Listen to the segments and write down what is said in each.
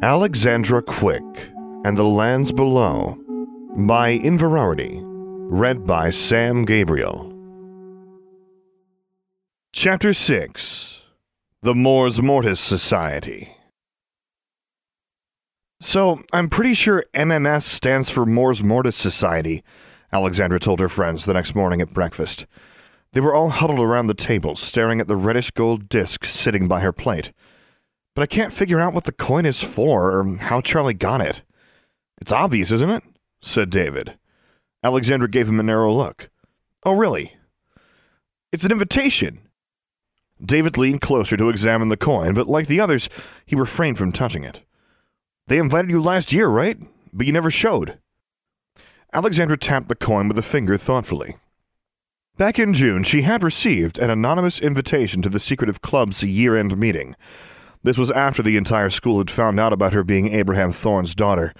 Alexandra Quick and the Lands Below by Inverarity, read by Sam Gabriel. Chapter 6 The Mors Mortis Society. So, I'm pretty sure MMS stands for Mors Mortis Society, Alexandra told her friends the next morning at breakfast. They were all huddled around the table, staring at the reddish gold disc sitting by her plate but I can't figure out what the coin is for or how Charlie got it. It's obvious, isn't it? said David. Alexandra gave him a narrow look. Oh, really? It's an invitation. David leaned closer to examine the coin, but like the others, he refrained from touching it. They invited you last year, right? But you never showed. Alexandra tapped the coin with a finger thoughtfully. Back in June, she had received an anonymous invitation to the Secretive Club's year end meeting, this was after the entire school had found out about her being Abraham Thorne's daughter.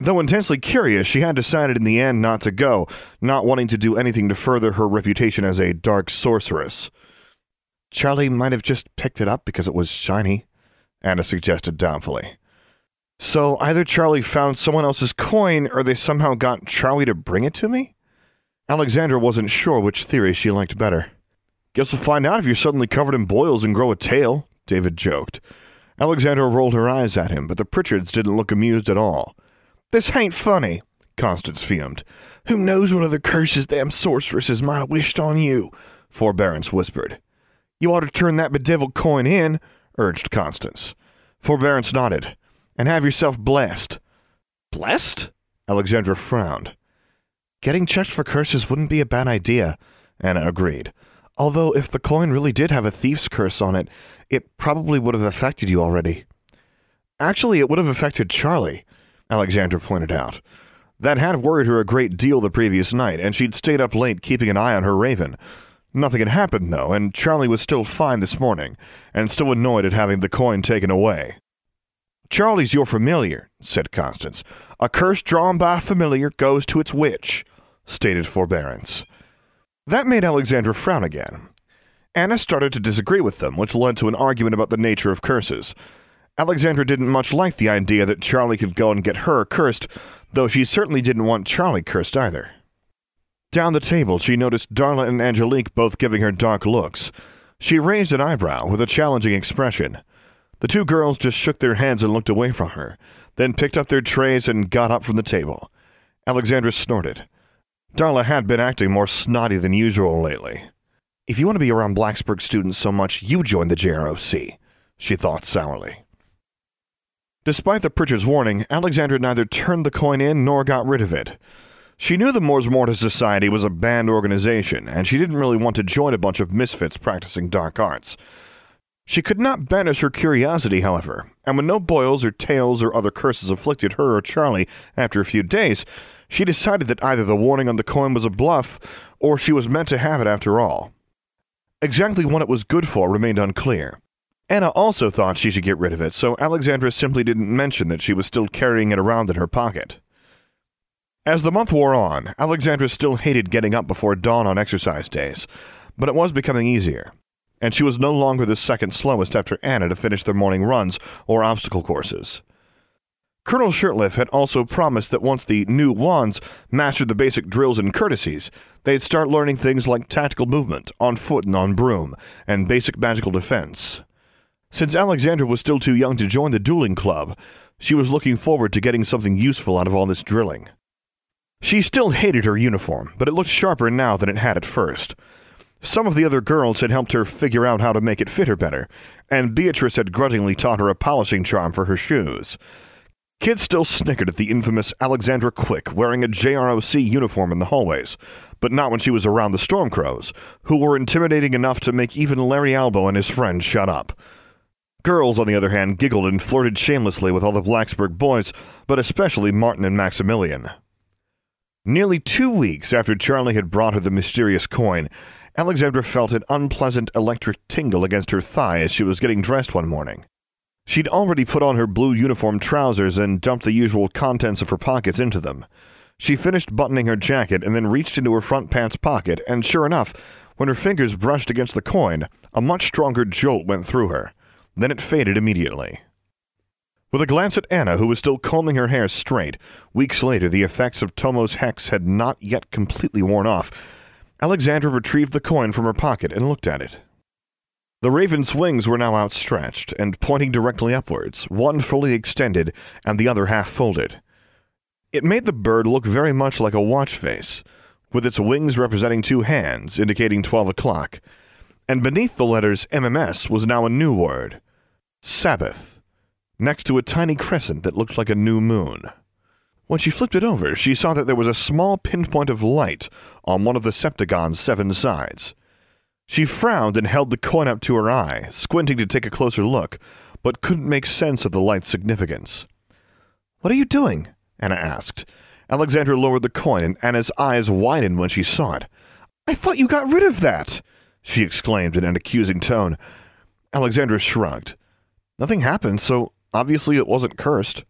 Though intensely curious, she had decided in the end not to go, not wanting to do anything to further her reputation as a dark sorceress. Charlie might have just picked it up because it was shiny, Anna suggested doubtfully. So either Charlie found someone else's coin or they somehow got Charlie to bring it to me? Alexandra wasn't sure which theory she liked better. Guess we'll find out if you're suddenly covered in boils and grow a tail, David joked. Alexandra rolled her eyes at him, but the Pritchards didn't look amused at all. This ain't funny, Constance fumed. Who knows what other curses them sorceresses might have wished on you? Forbearance whispered. You ought to turn that bedeviled coin in, urged Constance. Forbearance nodded. And have yourself blessed. Blessed? Alexandra frowned. Getting checked for curses wouldn't be a bad idea, Anna agreed. Although, if the coin really did have a thief's curse on it, it probably would have affected you already. Actually, it would have affected Charlie, Alexandra pointed out. That had worried her a great deal the previous night, and she'd stayed up late keeping an eye on her raven. Nothing had happened, though, and Charlie was still fine this morning, and still annoyed at having the coin taken away. Charlie's your familiar, said Constance. A curse drawn by a familiar goes to its witch, stated Forbearance. That made Alexandra frown again. Anna started to disagree with them, which led to an argument about the nature of curses. Alexandra didn't much like the idea that Charlie could go and get her cursed, though she certainly didn't want Charlie cursed either. Down the table, she noticed Darla and Angelique both giving her dark looks. She raised an eyebrow with a challenging expression. The two girls just shook their heads and looked away from her, then picked up their trays and got up from the table. Alexandra snorted. Darla had been acting more snotty than usual lately. If you want to be around Blackburn students so much, you join the JROC, she thought sourly. Despite the Pritchard's warning, Alexandra neither turned the coin in nor got rid of it. She knew the Mors Mortis Society was a banned organization, and she didn't really want to join a bunch of misfits practicing dark arts. She could not banish her curiosity, however, and when no boils or tails or other curses afflicted her or Charlie after a few days, she decided that either the warning on the coin was a bluff, or she was meant to have it after all. Exactly what it was good for remained unclear. Anna also thought she should get rid of it, so Alexandra simply didn't mention that she was still carrying it around in her pocket. As the month wore on, Alexandra still hated getting up before dawn on exercise days, but it was becoming easier, and she was no longer the second slowest after Anna to finish their morning runs or obstacle courses. Colonel Shirtliff had also promised that once the new wands mastered the basic drills and courtesies, they'd start learning things like tactical movement, on foot and on broom, and basic magical defense. Since Alexandra was still too young to join the dueling club, she was looking forward to getting something useful out of all this drilling. She still hated her uniform, but it looked sharper now than it had at first. Some of the other girls had helped her figure out how to make it fit her better, and Beatrice had grudgingly taught her a polishing charm for her shoes. Kids still snickered at the infamous Alexandra Quick wearing a JROC uniform in the hallways, but not when she was around the Stormcrows, who were intimidating enough to make even Larry Albo and his friends shut up. Girls, on the other hand, giggled and flirted shamelessly with all the Blackburn boys, but especially Martin and Maximilian. Nearly two weeks after Charlie had brought her the mysterious coin, Alexandra felt an unpleasant electric tingle against her thigh as she was getting dressed one morning. She'd already put on her blue uniform trousers and dumped the usual contents of her pockets into them. She finished buttoning her jacket and then reached into her front pants pocket, and sure enough, when her fingers brushed against the coin, a much stronger jolt went through her. Then it faded immediately. With a glance at Anna, who was still combing her hair straight, weeks later the effects of Tomo's hex had not yet completely worn off. Alexandra retrieved the coin from her pocket and looked at it. The raven's wings were now outstretched and pointing directly upwards, one fully extended and the other half folded. It made the bird look very much like a watch face, with its wings representing two hands, indicating 12 o'clock. And beneath the letters MMS was now a new word Sabbath, next to a tiny crescent that looked like a new moon. When she flipped it over, she saw that there was a small pinpoint of light on one of the septagon's seven sides. She frowned and held the coin up to her eye, squinting to take a closer look, but couldn't make sense of the light's significance. What are you doing? Anna asked. Alexandra lowered the coin, and Anna's eyes widened when she saw it. I thought you got rid of that, she exclaimed in an accusing tone. Alexandra shrugged. Nothing happened, so obviously it wasn't cursed.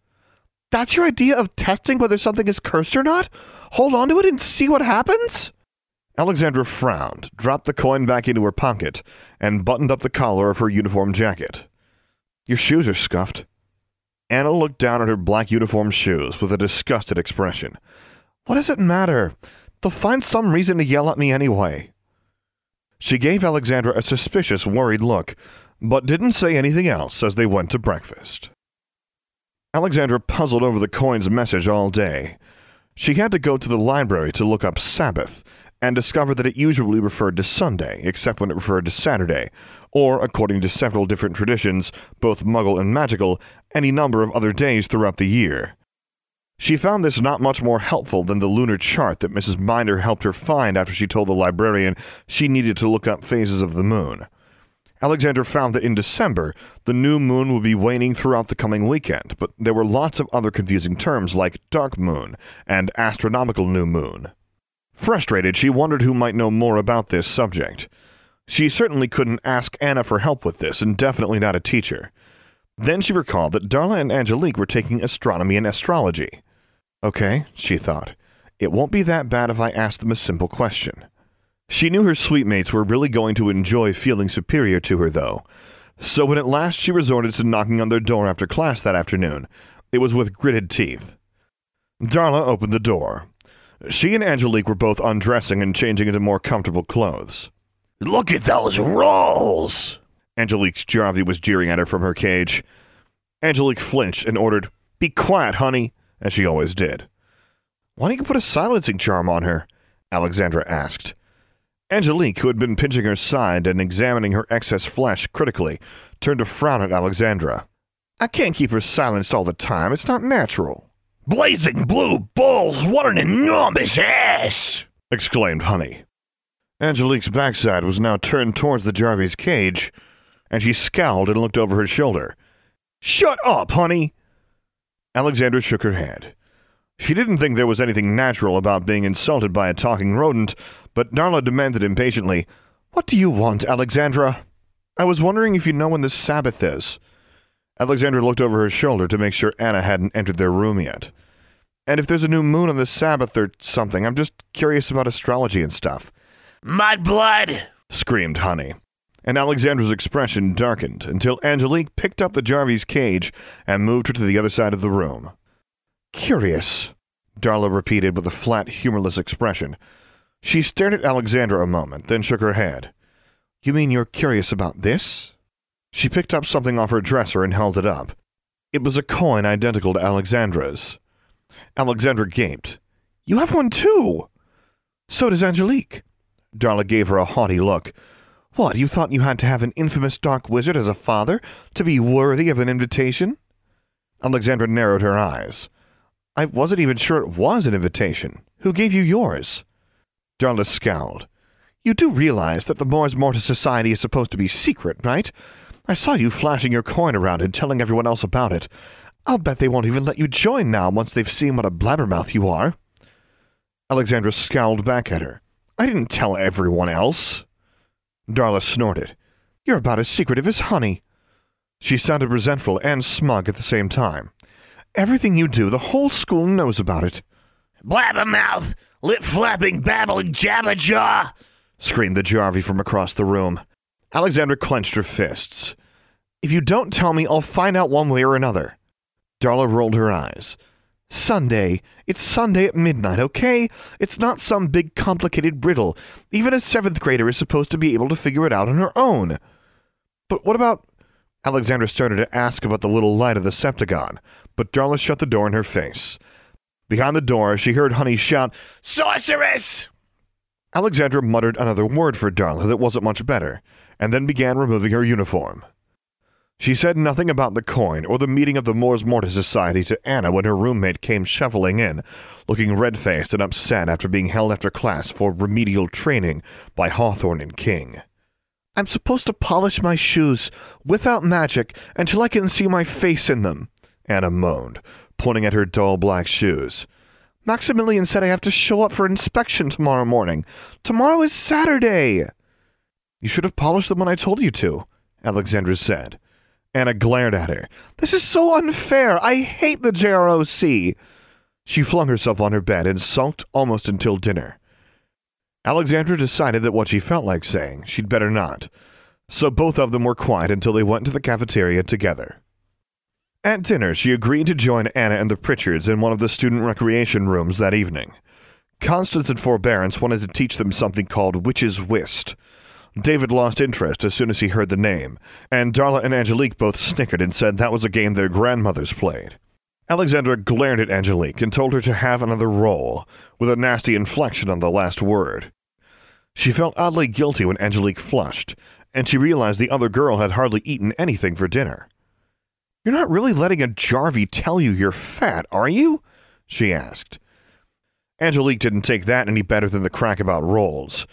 That's your idea of testing whether something is cursed or not? Hold on to it and see what happens? Alexandra frowned, dropped the coin back into her pocket, and buttoned up the collar of her uniform jacket. Your shoes are scuffed. Anna looked down at her black uniform shoes with a disgusted expression. What does it matter? They'll find some reason to yell at me anyway. She gave Alexandra a suspicious, worried look, but didn't say anything else as they went to breakfast. Alexandra puzzled over the coin's message all day. She had to go to the library to look up Sabbath and discovered that it usually referred to Sunday, except when it referred to Saturday, or, according to several different traditions, both muggle and magical, any number of other days throughout the year. She found this not much more helpful than the lunar chart that Mrs. Binder helped her find after she told the librarian she needed to look up phases of the moon. Alexander found that in December, the new moon would be waning throughout the coming weekend, but there were lots of other confusing terms like dark moon and astronomical new moon. Frustrated, she wondered who might know more about this subject. She certainly couldn't ask Anna for help with this, and definitely not a teacher. Then she recalled that Darla and Angelique were taking astronomy and astrology. Okay, she thought. It won't be that bad if I ask them a simple question. She knew her suite mates were really going to enjoy feeling superior to her, though. So when at last she resorted to knocking on their door after class that afternoon, it was with gritted teeth. Darla opened the door. She and Angelique were both undressing and changing into more comfortable clothes. Look at those rolls! Angelique's Jarvey was jeering at her from her cage. Angelique flinched and ordered, Be quiet, honey, as she always did. Why don't you put a silencing charm on her? Alexandra asked. Angelique, who had been pinching her side and examining her excess flesh critically, turned to frown at Alexandra. I can't keep her silenced all the time. It's not natural. Blazing blue balls, what an enormous ass! exclaimed Honey. Angelique's backside was now turned towards the Jarvey's cage, and she scowled and looked over her shoulder. Shut up, honey! Alexandra shook her head. She didn't think there was anything natural about being insulted by a talking rodent, but Darla demanded impatiently, What do you want, Alexandra? I was wondering if you know when the Sabbath is. Alexandra looked over her shoulder to make sure Anna hadn't entered their room yet. And if there's a new moon on the Sabbath or something, I'm just curious about astrology and stuff. Mudblood! screamed Honey. And Alexandra's expression darkened until Angelique picked up the Jarvey's cage and moved her to the other side of the room. Curious, Darla repeated with a flat, humorless expression. She stared at Alexandra a moment, then shook her head. You mean you're curious about this? She picked up something off her dresser and held it up. It was a coin identical to Alexandra's. Alexandra gaped. You have one too! So does Angelique. Darla gave her a haughty look. What, you thought you had to have an infamous dark wizard as a father to be worthy of an invitation? Alexandra narrowed her eyes. I wasn't even sure it was an invitation. Who gave you yours? Darla scowled. You do realize that the Mors Mortis Society is supposed to be secret, right? I saw you flashing your coin around and telling everyone else about it. I'll bet they won't even let you join now once they've seen what a blabbermouth you are. Alexandra scowled back at her. I didn't tell everyone else. Darla snorted. You're about as secretive as honey. She sounded resentful and smug at the same time. Everything you do, the whole school knows about it. Blabbermouth! Lip flapping, babbling jabberjaw! screamed the Jarvey from across the room. Alexandra clenched her fists. If you don't tell me, I'll find out one way or another. Darla rolled her eyes. Sunday. It's Sunday at midnight, okay? It's not some big complicated riddle. Even a seventh grader is supposed to be able to figure it out on her own. But what about. Alexandra started to ask about the little light of the Septagon, but Darla shut the door in her face. Behind the door, she heard Honey shout, Sorceress! Alexandra muttered another word for Darla that wasn't much better, and then began removing her uniform. She said nothing about the coin or the meeting of the Mors Mortis Society to Anna when her roommate came shuffling in, looking red faced and upset after being held after class for remedial training by Hawthorne and King. I'm supposed to polish my shoes without magic until I can see my face in them, Anna moaned, pointing at her dull black shoes. Maximilian said I have to show up for inspection tomorrow morning. Tomorrow is Saturday. You should have polished them when I told you to, Alexandra said. Anna glared at her. This is so unfair. I hate the JROC. She flung herself on her bed and sulked almost until dinner. Alexandra decided that what she felt like saying, she'd better not. So both of them were quiet until they went to the cafeteria together. At dinner, she agreed to join Anna and the Pritchards in one of the student recreation rooms that evening. Constance and Forbearance wanted to teach them something called Witch's Whist, David lost interest as soon as he heard the name, and Darla and Angelique both snickered and said that was a game their grandmothers played. Alexandra glared at Angelique and told her to have another roll, with a nasty inflection on the last word. She felt oddly guilty when Angelique flushed, and she realized the other girl had hardly eaten anything for dinner. You're not really letting a Jarvey tell you you're fat, are you? she asked. Angelique didn't take that any better than the crack about rolls.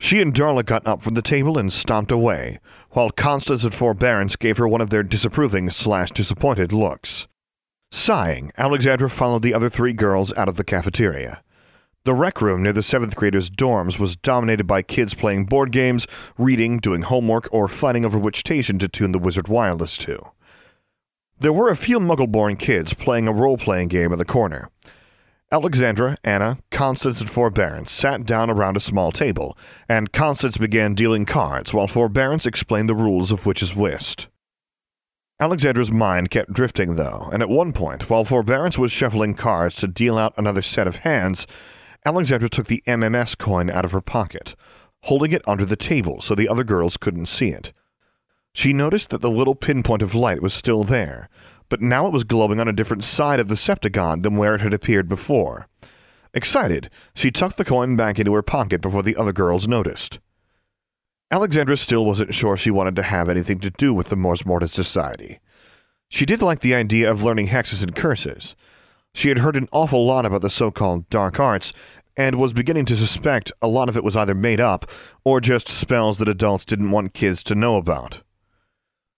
She and Darla got up from the table and stomped away, while Constance and Forbearance gave her one of their disapproving slash disappointed looks. Sighing, Alexandra followed the other three girls out of the cafeteria. The rec room near the seventh graders' dorms was dominated by kids playing board games, reading, doing homework, or fighting over which station to tune the Wizard Wireless to. There were a few muggle born kids playing a role playing game in the corner. Alexandra, Anna, Constance, and Forbearance sat down around a small table, and Constance began dealing cards while Forbearance explained the rules of Witch's Whist. Alexandra's mind kept drifting, though, and at one point, while Forbearance was shuffling cards to deal out another set of hands, Alexandra took the MMS coin out of her pocket, holding it under the table so the other girls couldn't see it. She noticed that the little pinpoint of light was still there, but now it was glowing on a different side of the Septagon than where it had appeared before. Excited, she tucked the coin back into her pocket before the other girls noticed. Alexandra still wasn't sure she wanted to have anything to do with the Mors Mortis Society. She did like the idea of learning hexes and curses. She had heard an awful lot about the so called dark arts, and was beginning to suspect a lot of it was either made up or just spells that adults didn't want kids to know about.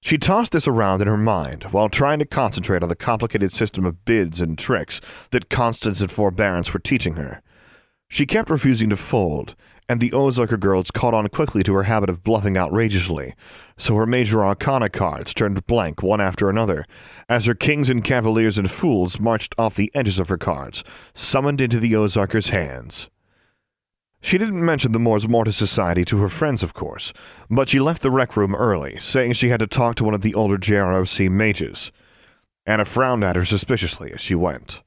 She tossed this around in her mind while trying to concentrate on the complicated system of bids and tricks that Constance and Forbearance were teaching her. She kept refusing to fold, and the Ozarker girls caught on quickly to her habit of bluffing outrageously, so her major arcana cards turned blank one after another, as her kings and cavaliers and fools marched off the edges of her cards, summoned into the Ozarker's hands. She didn't mention the Mors Mortis Society to her friends, of course, but she left the rec room early, saying she had to talk to one of the older JROC mages. Anna frowned at her suspiciously as she went.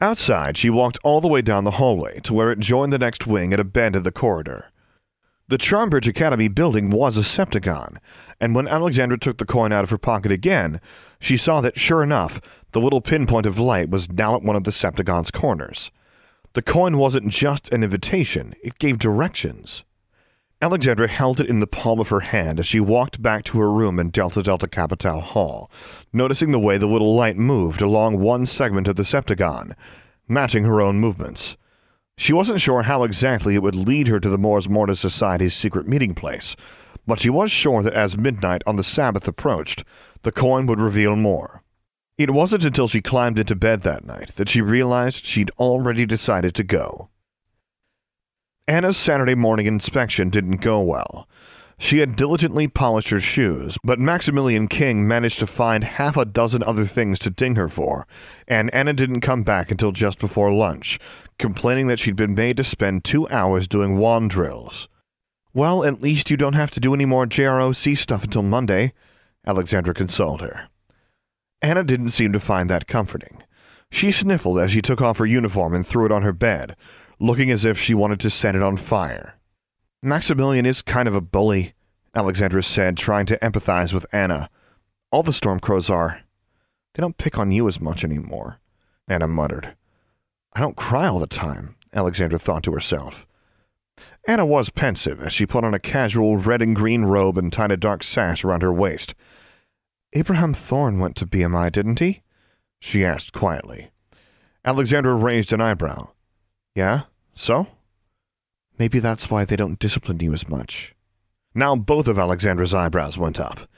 Outside, she walked all the way down the hallway to where it joined the next wing at a bend in the corridor. The Charmbridge Academy building was a septagon, and when Alexandra took the coin out of her pocket again, she saw that, sure enough, the little pinpoint of light was now at one of the septagon's corners. The coin wasn't just an invitation, it gave directions. Alexandra held it in the palm of her hand as she walked back to her room in Delta Delta Capital Hall, noticing the way the little light moved along one segment of the septagon, matching her own movements. She wasn't sure how exactly it would lead her to the Mors Mortis Society's secret meeting place, but she was sure that as midnight on the Sabbath approached, the coin would reveal more. It wasn't until she climbed into bed that night that she realized she'd already decided to go. Anna's Saturday morning inspection didn't go well. She had diligently polished her shoes, but Maximilian King managed to find half a dozen other things to ding her for, and Anna didn't come back until just before lunch, complaining that she'd been made to spend two hours doing wand drills. Well, at least you don't have to do any more JROC stuff until Monday, Alexandra consoled her. Anna didn't seem to find that comforting. She sniffled as she took off her uniform and threw it on her bed, looking as if she wanted to set it on fire. Maximilian is kind of a bully, Alexandra said, trying to empathize with Anna. All the Stormcrows are. They don't pick on you as much anymore, Anna muttered. I don't cry all the time, Alexandra thought to herself. Anna was pensive as she put on a casual red and green robe and tied a dark sash around her waist. Abraham Thorne went to BMI, didn't he? she asked quietly. Alexandra raised an eyebrow. Yeah, so? Maybe that's why they don't discipline you as much. Now both of Alexandra's eyebrows went up.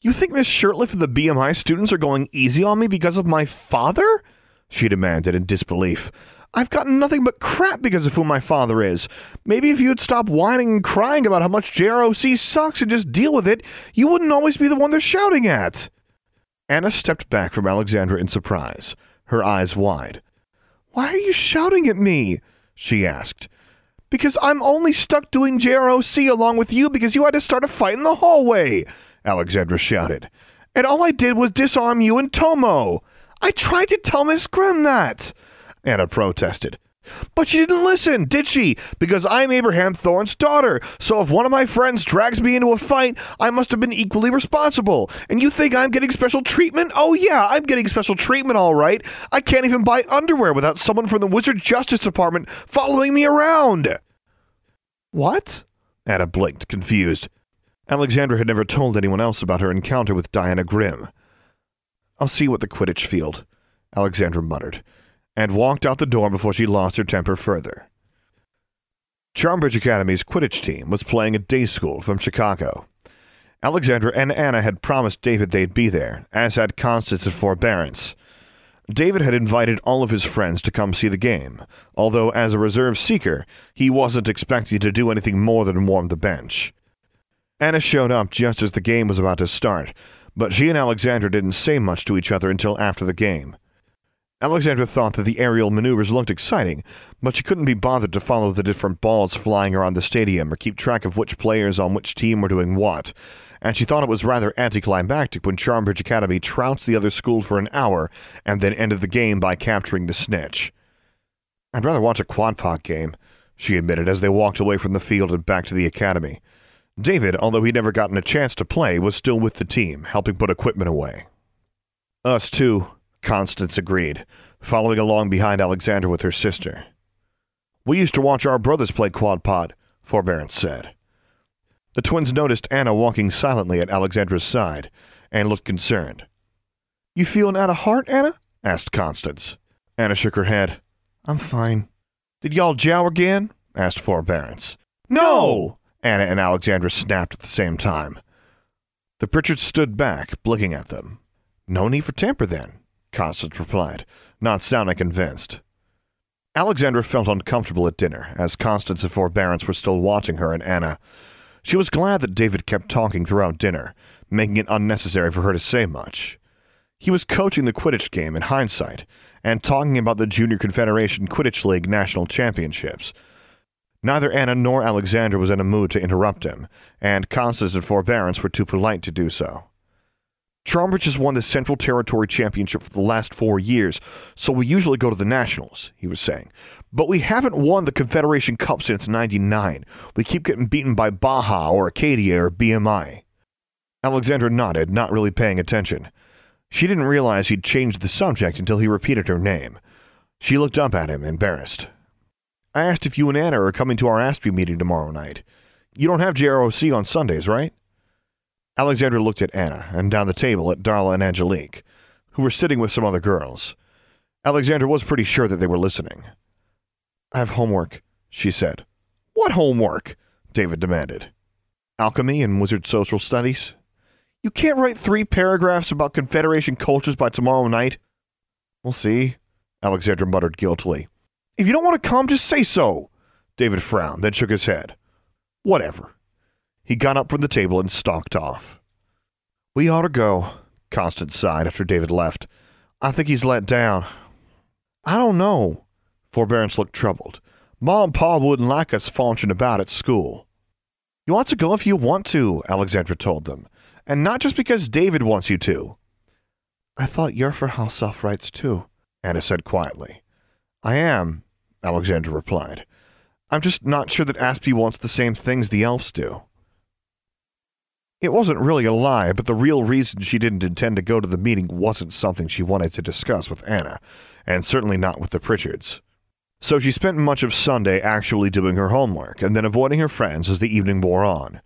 You think Miss Shirtliff and the BMI students are going easy on me because of my father? She demanded in disbelief. I've gotten nothing but crap because of who my father is. Maybe if you'd stop whining and crying about how much JROC sucks and just deal with it, you wouldn't always be the one they're shouting at. Anna stepped back from Alexandra in surprise, her eyes wide. Why are you shouting at me? she asked. Because I'm only stuck doing JROC along with you because you had to start a fight in the hallway, Alexandra shouted. And all I did was disarm you and Tomo. I tried to tell Miss Grimm that, Anna protested. But she didn't listen, did she? Because I'm Abraham Thorne's daughter. So if one of my friends drags me into a fight, I must have been equally responsible. And you think I'm getting special treatment? Oh, yeah, I'm getting special treatment, all right. I can't even buy underwear without someone from the Wizard Justice Department following me around. What? Anna blinked, confused. Alexandra had never told anyone else about her encounter with Diana Grimm. I'll see you at the Quidditch field, Alexandra muttered and walked out the door before she lost her temper further. Charmbridge Academy's Quidditch team was playing a day school from Chicago. Alexandra and Anna had promised David they'd be there, as had Constance and Forbearance. David had invited all of his friends to come see the game, although as a reserve seeker, he wasn't expected to do anything more than warm the bench. Anna showed up just as the game was about to start, but she and Alexandra didn't say much to each other until after the game. Alexandra thought that the aerial maneuvers looked exciting, but she couldn't be bothered to follow the different balls flying around the stadium or keep track of which players on which team were doing what, and she thought it was rather anticlimactic when Charmbridge Academy trounced the other school for an hour and then ended the game by capturing the snitch. I'd rather watch a quad game, she admitted as they walked away from the field and back to the academy. David, although he'd never gotten a chance to play, was still with the team, helping put equipment away. Us too, Constance agreed, following along behind Alexandra with her sister. We used to watch our brothers play Quodpot, Forbearance said. The twins noticed Anna walking silently at Alexandra's side and looked concerned. You feeling out of heart, Anna? asked Constance. Anna shook her head. I'm fine. Did y'all jow again? asked Forbearance. No! Anna and Alexandra snapped at the same time. The Pritchards stood back, blinking at them. No need for temper, then, Constance replied, not sounding convinced. Alexandra felt uncomfortable at dinner, as Constance and Forbearance were still watching her and Anna. She was glad that David kept talking throughout dinner, making it unnecessary for her to say much. He was coaching the Quidditch game in hindsight, and talking about the Junior Confederation Quidditch League National Championships. Neither Anna nor Alexandra was in a mood to interrupt him, and Constance and Forbearance were too polite to do so. Charmbridge has won the Central Territory Championship for the last four years, so we usually go to the Nationals, he was saying. But we haven't won the Confederation Cup since 99. We keep getting beaten by Baja or Acadia or BMI. Alexandra nodded, not really paying attention. She didn't realize he'd changed the subject until he repeated her name. She looked up at him, embarrassed. I asked if you and Anna are coming to our ASPE meeting tomorrow night. You don't have JROC on Sundays, right? Alexandra looked at Anna and down the table at Darla and Angelique, who were sitting with some other girls. Alexandra was pretty sure that they were listening. I have homework, she said. What homework? David demanded. Alchemy and Wizard Social Studies. You can't write three paragraphs about Confederation cultures by tomorrow night. We'll see, Alexandra muttered guiltily. If you don't want to come, just say so. David frowned, then shook his head. Whatever. He got up from the table and stalked off. We ought to go, Constance sighed after David left. I think he's let down. I don't know. Forbearance looked troubled. Ma and Pa wouldn't like us faunching about at school. You ought to go if you want to, Alexandra told them, and not just because David wants you to. I thought you're for house elf rights too, Anna said quietly. I am, Alexandra replied. I'm just not sure that Aspie wants the same things the elves do. It wasn't really a lie, but the real reason she didn't intend to go to the meeting wasn't something she wanted to discuss with Anna, and certainly not with the Pritchards. So she spent much of Sunday actually doing her homework and then avoiding her friends as the evening wore on.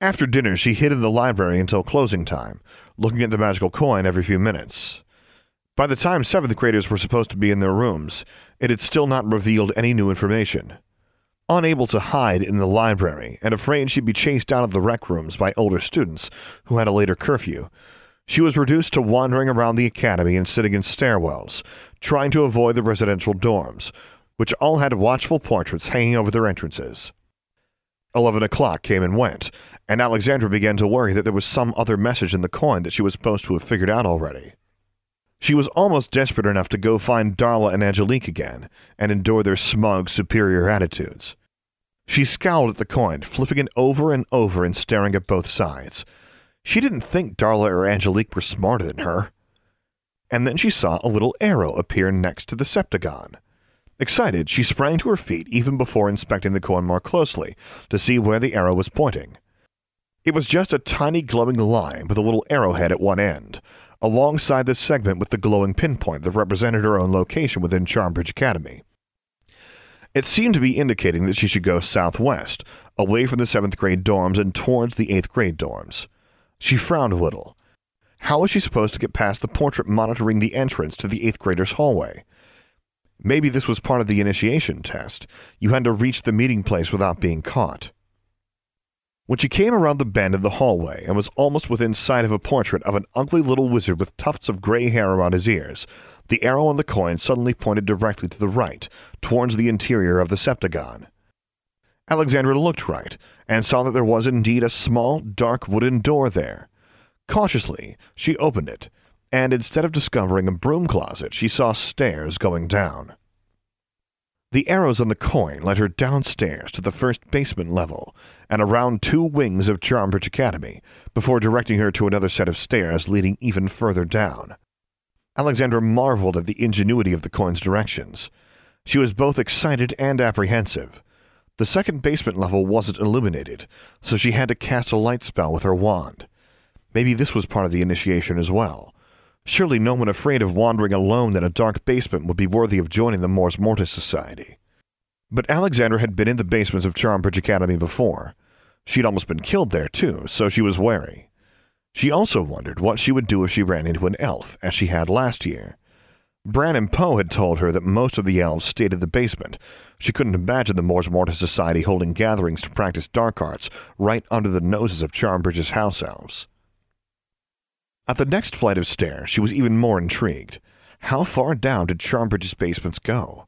After dinner, she hid in the library until closing time, looking at the magical coin every few minutes. By the time seventh graders were supposed to be in their rooms, it had still not revealed any new information. Unable to hide in the library and afraid she'd be chased out of the rec rooms by older students who had a later curfew, she was reduced to wandering around the academy and sitting in stairwells, trying to avoid the residential dorms, which all had watchful portraits hanging over their entrances. Eleven o'clock came and went, and Alexandra began to worry that there was some other message in the coin that she was supposed to have figured out already. She was almost desperate enough to go find Darla and Angelique again and endure their smug, superior attitudes. She scowled at the coin, flipping it over and over and staring at both sides. She didn't think Darla or Angelique were smarter than her. And then she saw a little arrow appear next to the septagon. Excited, she sprang to her feet even before inspecting the coin more closely to see where the arrow was pointing. It was just a tiny glowing line with a little arrowhead at one end, alongside this segment with the glowing pinpoint that represented her own location within Charmbridge Academy. It seemed to be indicating that she should go southwest, away from the seventh grade dorms and towards the eighth grade dorms. She frowned a little. How was she supposed to get past the portrait monitoring the entrance to the eighth graders' hallway? Maybe this was part of the initiation test. You had to reach the meeting place without being caught. When she came around the bend in the hallway and was almost within sight of a portrait of an ugly little wizard with tufts of gray hair around his ears, the arrow on the coin suddenly pointed directly to the right, towards the interior of the septagon. Alexandra looked right and saw that there was indeed a small, dark wooden door there. Cautiously, she opened it, and instead of discovering a broom closet, she saw stairs going down. The arrows on the coin led her downstairs to the first basement level and around two wings of Charmbridge Academy before directing her to another set of stairs leading even further down. Alexandra marveled at the ingenuity of the coin's directions. She was both excited and apprehensive. The second basement level wasn't illuminated, so she had to cast a light spell with her wand. Maybe this was part of the initiation as well. Surely no one afraid of wandering alone in a dark basement would be worthy of joining the Mors Mortis Society. But Alexandra had been in the basements of Charmbridge Academy before. She'd almost been killed there, too, so she was wary. She also wondered what she would do if she ran into an elf, as she had last year. Bran and Poe had told her that most of the elves stayed in the basement. She couldn't imagine the Mors Mortis Society holding gatherings to practice dark arts right under the noses of Charmbridge's house elves. At the next flight of stairs, she was even more intrigued. How far down did Charmbridge's basements go?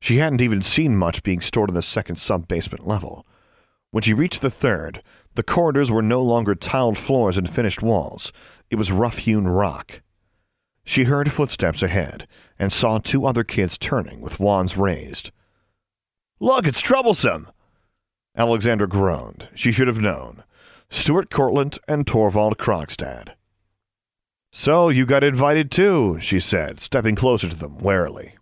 She hadn't even seen much being stored in the second sub-basement level. When she reached the third, the corridors were no longer tiled floors and finished walls. It was rough-hewn rock. She heard footsteps ahead and saw two other kids turning with wands raised. Look, it's troublesome! Alexandra groaned. She should have known. Stuart Cortland and Torvald Krogstad. So you got invited too, she said, stepping closer to them warily.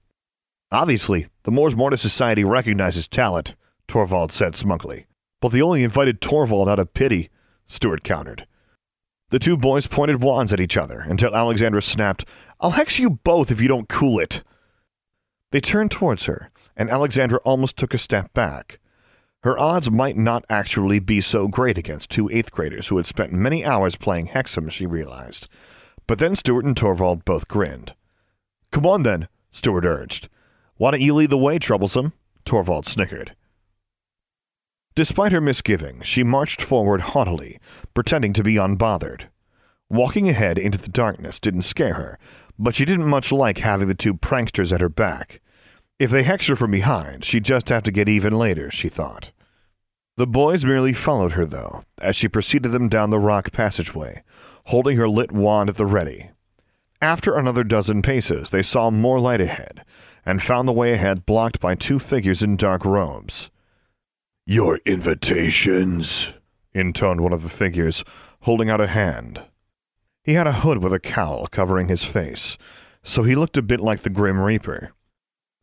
Obviously, the Mors Mortis Society recognizes talent, Torvald said smugly. But they only invited Torvald out of pity, Stuart countered. The two boys pointed wands at each other until Alexandra snapped, I'll hex you both if you don't cool it. They turned towards her, and Alexandra almost took a step back. Her odds might not actually be so great against two eighth graders who had spent many hours playing Hexam, she realized. But then Stuart and Torvald both grinned. Come on then, Stuart urged. Why don't you lead the way, Troublesome? Torvald snickered. Despite her misgivings, she marched forward haughtily, pretending to be unbothered. Walking ahead into the darkness didn't scare her, but she didn't much like having the two pranksters at her back. If they hexed her from behind, she'd just have to get even later, she thought. The boys merely followed her, though, as she preceded them down the rock passageway, holding her lit wand at the ready. After another dozen paces, they saw more light ahead, and found the way ahead blocked by two figures in dark robes. Your invitations, intoned one of the figures, holding out a hand. He had a hood with a cowl covering his face, so he looked a bit like the Grim Reaper.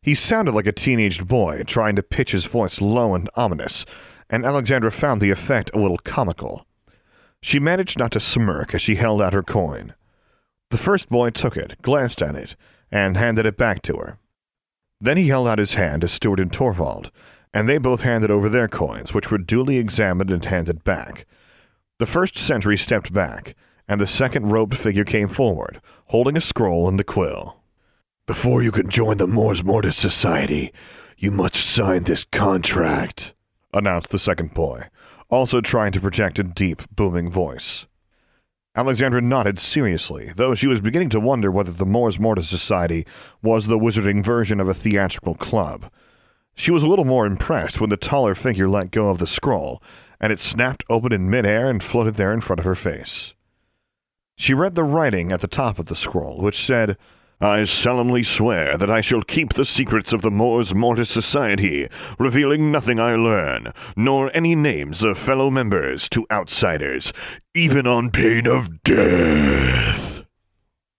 He sounded like a teenaged boy trying to pitch his voice low and ominous, and Alexandra found the effect a little comical. She managed not to smirk as she held out her coin. The first boy took it, glanced at it, and handed it back to her. Then he held out his hand to Stuart and Torvald, and they both handed over their coins, which were duly examined and handed back. The first sentry stepped back, and the second robed figure came forward, holding a scroll and a quill. Before you can join the Mors Mortis Society, you must sign this contract, announced the second boy, also trying to project a deep, booming voice. Alexandra nodded seriously, though she was beginning to wonder whether the Mors Mortis Society was the wizarding version of a theatrical club. She was a little more impressed when the taller figure let go of the scroll, and it snapped open in midair and floated there in front of her face. She read the writing at the top of the scroll, which said, I solemnly swear that I shall keep the secrets of the Mors Mortis Society, revealing nothing I learn, nor any names of fellow members to outsiders, even on pain of death.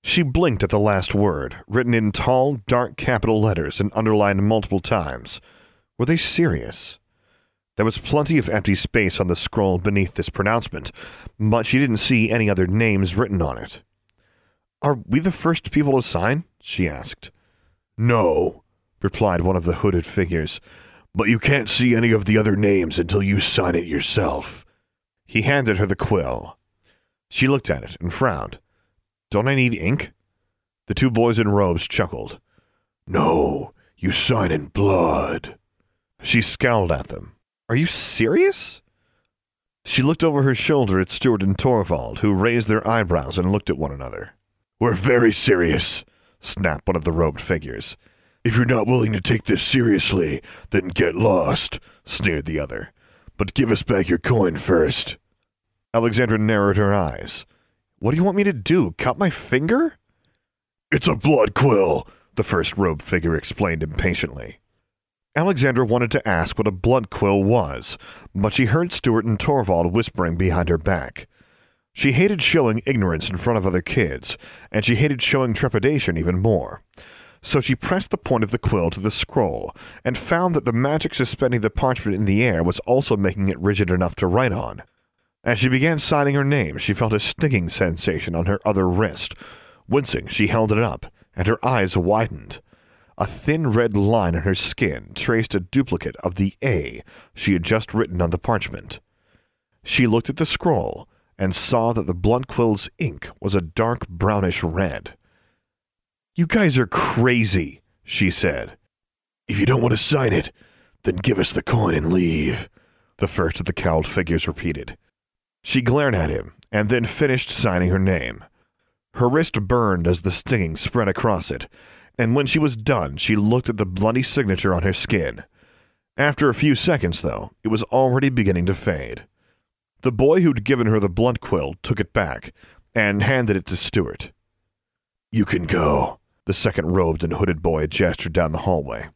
She blinked at the last word, written in tall, dark capital letters and underlined multiple times. Were they serious? There was plenty of empty space on the scroll beneath this pronouncement, but she didn't see any other names written on it. Are we the first people to sign? she asked. No, replied one of the hooded figures, but you can't see any of the other names until you sign it yourself. He handed her the quill. She looked at it and frowned. Don't I need ink? The two boys in robes chuckled. No, you sign in blood. She scowled at them. Are you serious? She looked over her shoulder at Stuart and Torvald, who raised their eyebrows and looked at one another. We're very serious, snapped one of the robed figures. If you're not willing to take this seriously, then get lost, sneered the other. But give us back your coin first. Alexandra narrowed her eyes. What do you want me to do? Cut my finger? It's a blood quill, the first robed figure explained impatiently. Alexandra wanted to ask what a blood quill was, but she heard Stuart and Torvald whispering behind her back. She hated showing ignorance in front of other kids, and she hated showing trepidation even more. So she pressed the point of the quill to the scroll, and found that the magic suspending the parchment in the air was also making it rigid enough to write on. As she began signing her name, she felt a stinging sensation on her other wrist. Wincing, she held it up, and her eyes widened. A thin red line on her skin traced a duplicate of the A she had just written on the parchment. She looked at the scroll, and saw that the blood quill's ink was a dark brownish red. You guys are crazy, she said. If you don't want to sign it, then give us the coin and leave, the first of the cowled figures repeated. She glared at him, and then finished signing her name. Her wrist burned as the stinging spread across it, and when she was done, she looked at the bloody signature on her skin. After a few seconds, though, it was already beginning to fade. The boy who'd given her the blood quill took it back and handed it to Stuart. You can go, the second robed and hooded boy gestured down the hallway.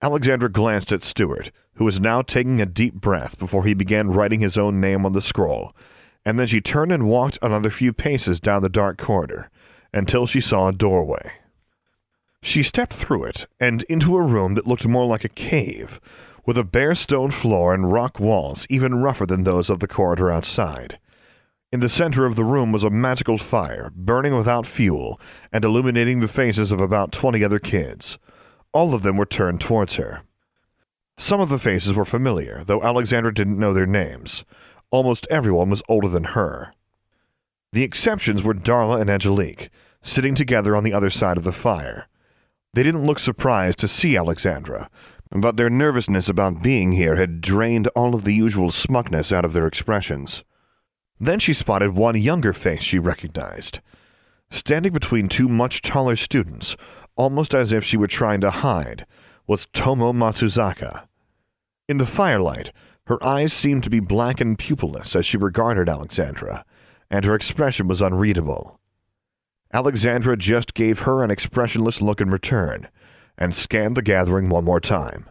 Alexandra glanced at Stuart, who was now taking a deep breath before he began writing his own name on the scroll, and then she turned and walked another few paces down the dark corridor until she saw a doorway. She stepped through it and into a room that looked more like a cave, with a bare stone floor and rock walls even rougher than those of the corridor outside. In the center of the room was a magical fire, burning without fuel and illuminating the faces of about twenty other kids. All of them were turned towards her. Some of the faces were familiar, though Alexandra didn't know their names. Almost everyone was older than her. The exceptions were Darla and Angelique, sitting together on the other side of the fire. They didn't look surprised to see Alexandra, but their nervousness about being here had drained all of the usual smugness out of their expressions. Then she spotted one younger face she recognized. Standing between two much taller students, almost as if she were trying to hide, was Tomo Matsuzaka. In the firelight, her eyes seemed to be black and pupilless as she regarded Alexandra, and her expression was unreadable. Alexandra just gave her an expressionless look in return, and scanned the gathering one more time.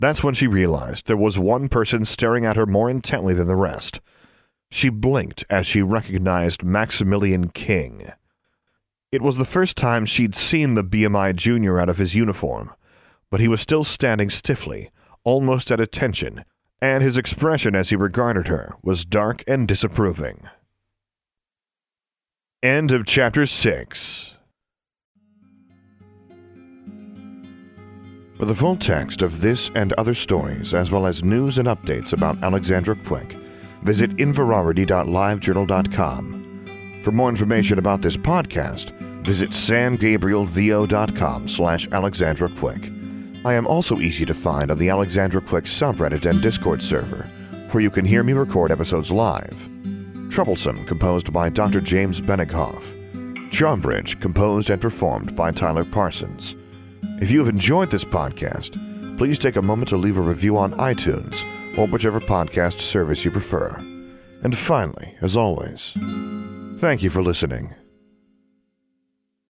That's when she realized there was one person staring at her more intently than the rest. She blinked as she recognized Maximilian King. It was the first time she'd seen the BMI Jr. out of his uniform, but he was still standing stiffly, almost at attention, and his expression as he regarded her was dark and disapproving. End of chapter 6. For the full text of this and other stories, as well as news and updates about Alexandra Quick, visit inverarity.livejournal.com. For more information about this podcast, visit samgabrielvo.com slash Alexandra Quick. I am also easy to find on the Alexandra Quick subreddit and Discord server, where you can hear me record episodes live. Troublesome, composed by Dr. James Benighoff. Charmbridge, composed and performed by Tyler Parsons. If you have enjoyed this podcast, please take a moment to leave a review on iTunes or whichever podcast service you prefer. And finally, as always, thank you for listening.